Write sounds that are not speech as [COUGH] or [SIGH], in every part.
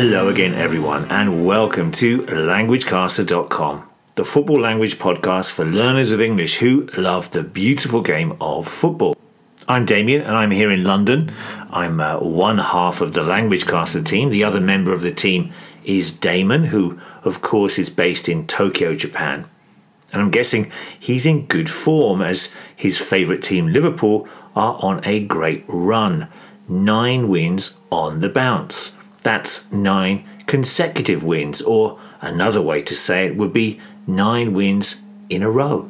Hello again, everyone, and welcome to LanguageCaster.com, the football language podcast for learners of English who love the beautiful game of football. I'm Damien, and I'm here in London. I'm uh, one half of the LanguageCaster team. The other member of the team is Damon, who, of course, is based in Tokyo, Japan. And I'm guessing he's in good form as his favourite team, Liverpool, are on a great run. Nine wins on the bounce. That's nine consecutive wins, or another way to say it would be nine wins in a row.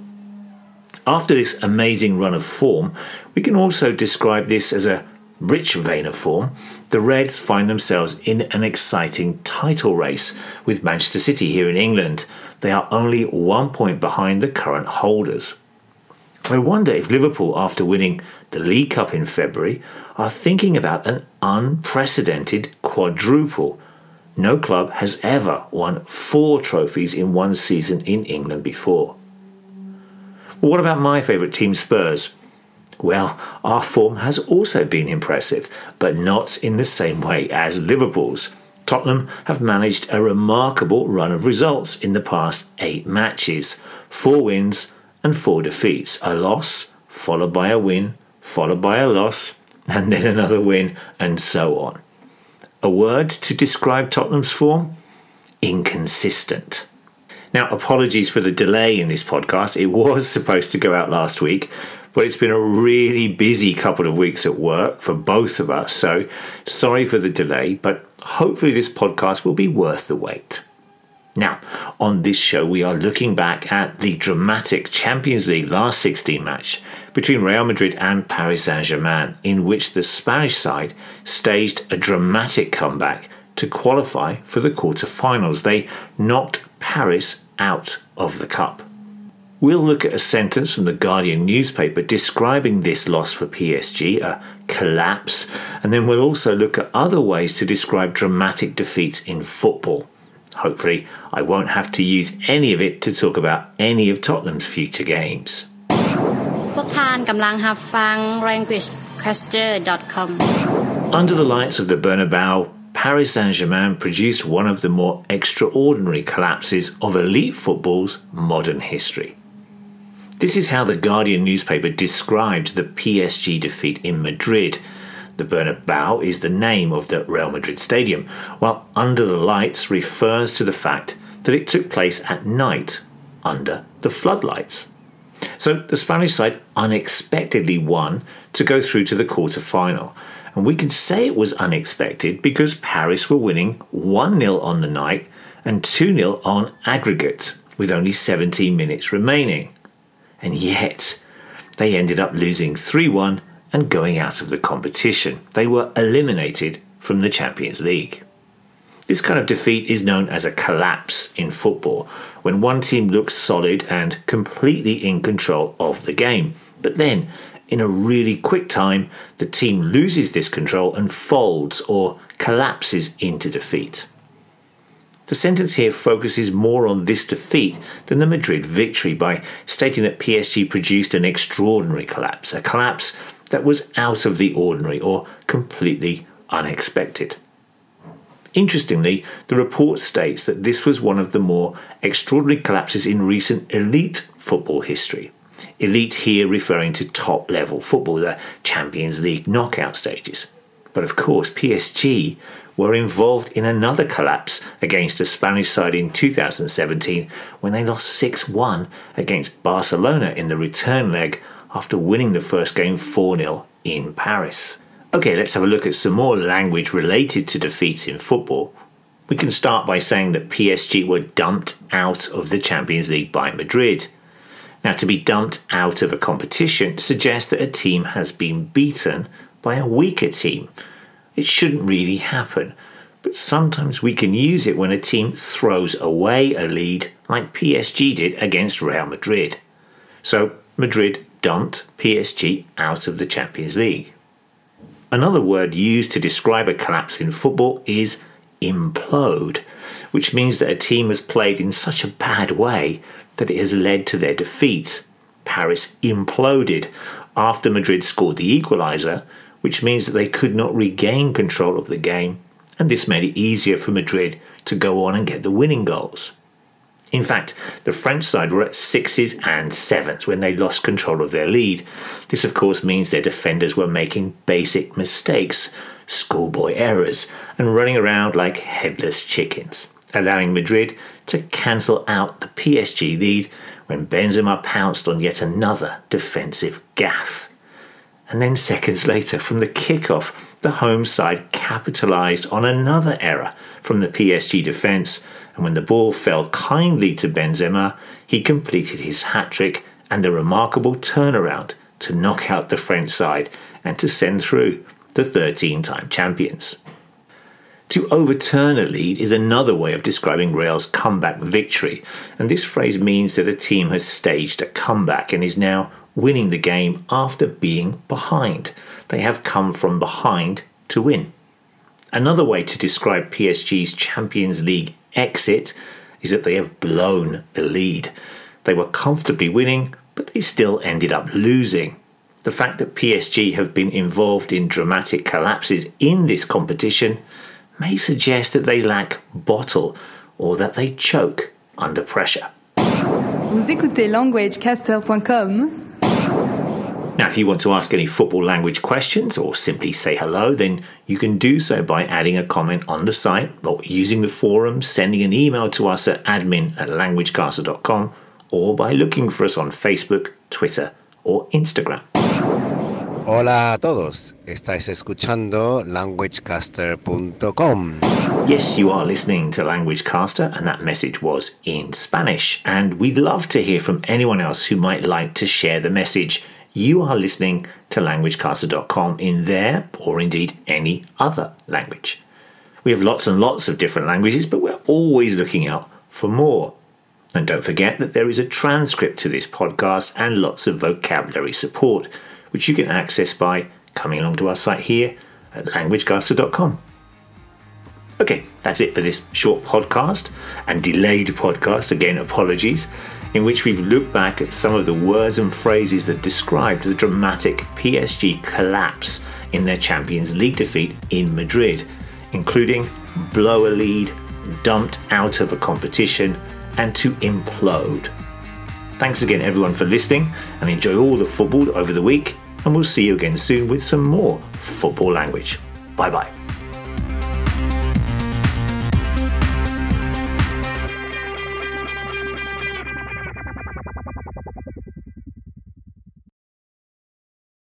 After this amazing run of form, we can also describe this as a rich vein of form. The Reds find themselves in an exciting title race with Manchester City here in England. They are only one point behind the current holders. I wonder if Liverpool, after winning the League Cup in February, are thinking about an unprecedented quadruple. No club has ever won four trophies in one season in England before. What about my favourite team, Spurs? Well, our form has also been impressive, but not in the same way as Liverpool's. Tottenham have managed a remarkable run of results in the past eight matches four wins and four defeats. A loss, followed by a win, followed by a loss, [LAUGHS] and then another win, and so on. A word to describe Tottenham's form? Inconsistent. Now, apologies for the delay in this podcast. It was [LAUGHS] supposed to go out last week, but it's been a really busy couple of weeks at work for both of us. So, sorry for the delay, but hopefully, this podcast will be worth the wait. Now, on this show, we are looking back at the dramatic Champions League last 16 match between Real Madrid and Paris Saint Germain, in which the Spanish side staged a dramatic comeback to qualify for the quarter-finals. They knocked Paris out of the cup. We'll look at a sentence from the Guardian newspaper describing this loss for PSG, a collapse, and then we'll also look at other ways to describe dramatic defeats in football. Hopefully, I won't have to use any of it to talk about any of Tottenham's future games. พวกทานกำลังรับฟัง languagecaster.com Under the lights of the Bernabeu, Paris Saint Germain produced one of the more extraordinary collapses of elite football's modern history. This is how the Guardian newspaper described the PSG defeat in Madrid the Bernabeu is the name of the Real Madrid stadium, while Under the Lights refers to the fact that it took place at night under the floodlights. So the Spanish side unexpectedly won to go through to the quarter final. And we can say it was unexpected because Paris were winning 1 0 on the night and 2 0 on aggregate with only 17 minutes remaining. And yet, they ended up losing 3 1 and going out of the competition. They were eliminated from the Champions League. This kind of defeat is known as a collapse in football, when one team looks solid and completely in control of the game. But then, in a really quick time, the team loses this control and folds or collapses into defeat. The sentence here focuses more on this defeat than the Madrid victory by stating that PSG produced an extraordinary collapse, a collapse that was out of the ordinary or completely unexpected. Interestingly, the report states that this was one of the more extraordinary collapses in recent elite football history. Elite here referring to top level football, the Champions League knockout stages. But of course, PSG were involved in another collapse against the Spanish side in 2017 when they lost 6 1 against Barcelona in the return leg after winning the first game 4 0 in Paris. Okay, let's have a look at some more language related to defeats in football. We can start by saying that PSG were dumped out of the Champions League by Madrid. Now, to be dumped out of a competition suggests that a team has been beaten by a weaker team. It shouldn't really happen, but sometimes we can use it when a team throws away a lead, like PSG did against Real Madrid. So, Madrid dumped PSG out of the Champions League. Another word used to describe a collapse in football is implode, which means that a team has played in such a bad way that it has led to their defeat. Paris imploded after Madrid scored the equaliser, which means that they could not regain control of the game and this made it easier for Madrid to go on and get the winning goals. In fact, the French side were at sixes and sevens when they lost control of their lead. This, of course, means their defenders were making basic mistakes, schoolboy errors, and running around like headless chickens, allowing Madrid to cancel out the PSG lead when Benzema pounced on yet another defensive gaffe. And then seconds later, from the kickoff, the home side capitalised on another error from the PSG defence and when the ball fell kindly to Benzema, he completed his hat trick and a remarkable turnaround to knock out the French side and to send through the 13 time champions. To overturn a lead is another way of describing Real's comeback victory, and this phrase means that a team has staged a comeback and is now winning the game after being behind. They have come from behind to win. Another way to describe PSG's Champions League exit is that they have blown the lead. They were comfortably winning, but they still ended up losing. The fact that PSG have been involved in dramatic collapses in this competition may suggest that they lack bottle or that they choke under pressure. Vous écoutez languagecaster.com now, if you want to ask any football language questions or simply say hello, then you can do so by adding a comment on the site or using the forum, sending an email to us at admin at languagecaster.com, or by looking for us on Facebook, Twitter, or Instagram. Hola a todos, estáis escuchando languagecaster.com. Yes, you are listening to Languagecaster, and that message was in Spanish. And we'd love to hear from anyone else who might like to share the message you are listening to languagecaster.com in there or indeed any other language. We have lots and lots of different languages, but we're always looking out for more. And don't forget that there is a transcript to this podcast and lots of vocabulary support, which you can access by coming along to our site here at languagecaster.com. Okay, that's it for this short podcast and delayed podcast. Again, apologies in which we've looked back at some of the words and phrases that described the dramatic PSG collapse in their Champions League defeat in Madrid, including blow a lead, dumped out of a competition, and to implode. Thanks again, everyone, for listening and enjoy all the football over the week. And we'll see you again soon with some more football language. Bye bye.